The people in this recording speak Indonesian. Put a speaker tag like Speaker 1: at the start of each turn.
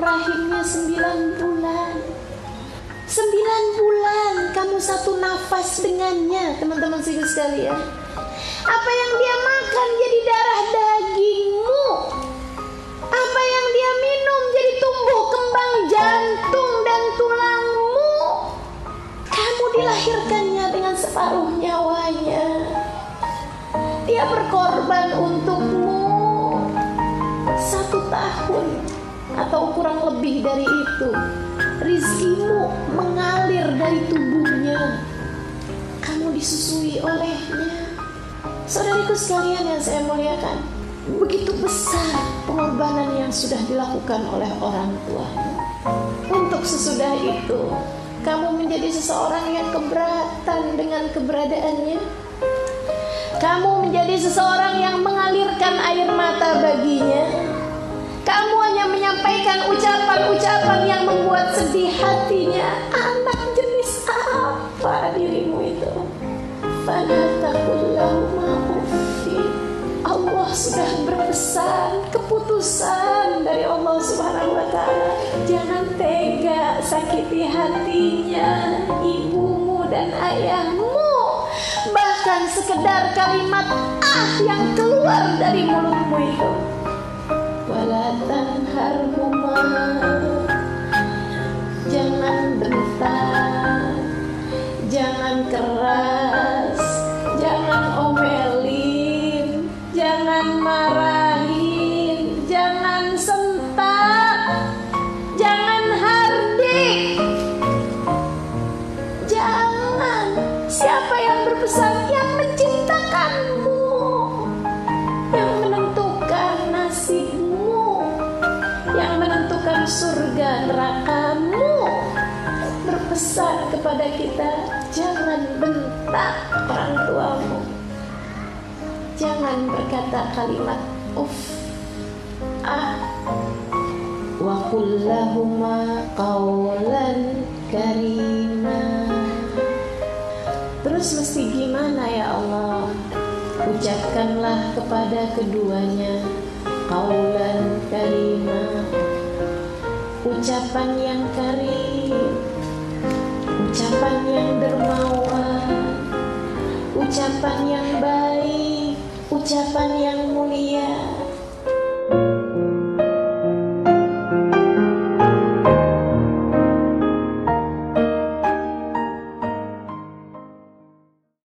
Speaker 1: hanya sembilan bulan. Sembilan bulan kamu satu nafas dengannya, teman-teman sih sekalian. Apa yang dia makan jadi darah dagingmu. Apa yang dia minum jadi tumbuh kembang jantung dan tulangmu. Kamu dilahirkannya dengan separuh nyawanya. Dia berkorban untukmu atau kurang lebih dari itu. Rizkimu mengalir dari tubuhnya. Kamu disusui olehnya. Saudariku sekalian yang saya muliakan, begitu besar pengorbanan yang sudah dilakukan oleh orang tuamu. Untuk sesudah itu, kamu menjadi seseorang yang keberatan dengan keberadaannya. Kamu menjadi seseorang yang mengalirkan air mata baginya. Menyampaikan ucapan-ucapan yang membuat sedih hatinya. Anak jenis apa dirimu itu? Allah sudah berpesan keputusan dari Allah Subhanahu wa taala. Jangan tega sakiti hatinya ibumu dan ayahmu. Bahkan sekedar kalimat ah yang keluar dari mulutmu itu. Walatan harhuma Siapa yang berpesan Yang menciptakanmu Yang menentukan nasibmu? Yang menentukan surga nerakamu? Berpesan kepada kita Jangan bentak orang tuamu. Jangan berkata kalimat Uff Ah. Wa kullahuma qawlan karima Terus mesti gimana ya Allah? Ucapkanlah kepada keduanya Qawlan karima. Ucapan yang karim Ucapan yang dermawan Ucapan yang baik Ucapan yang mulia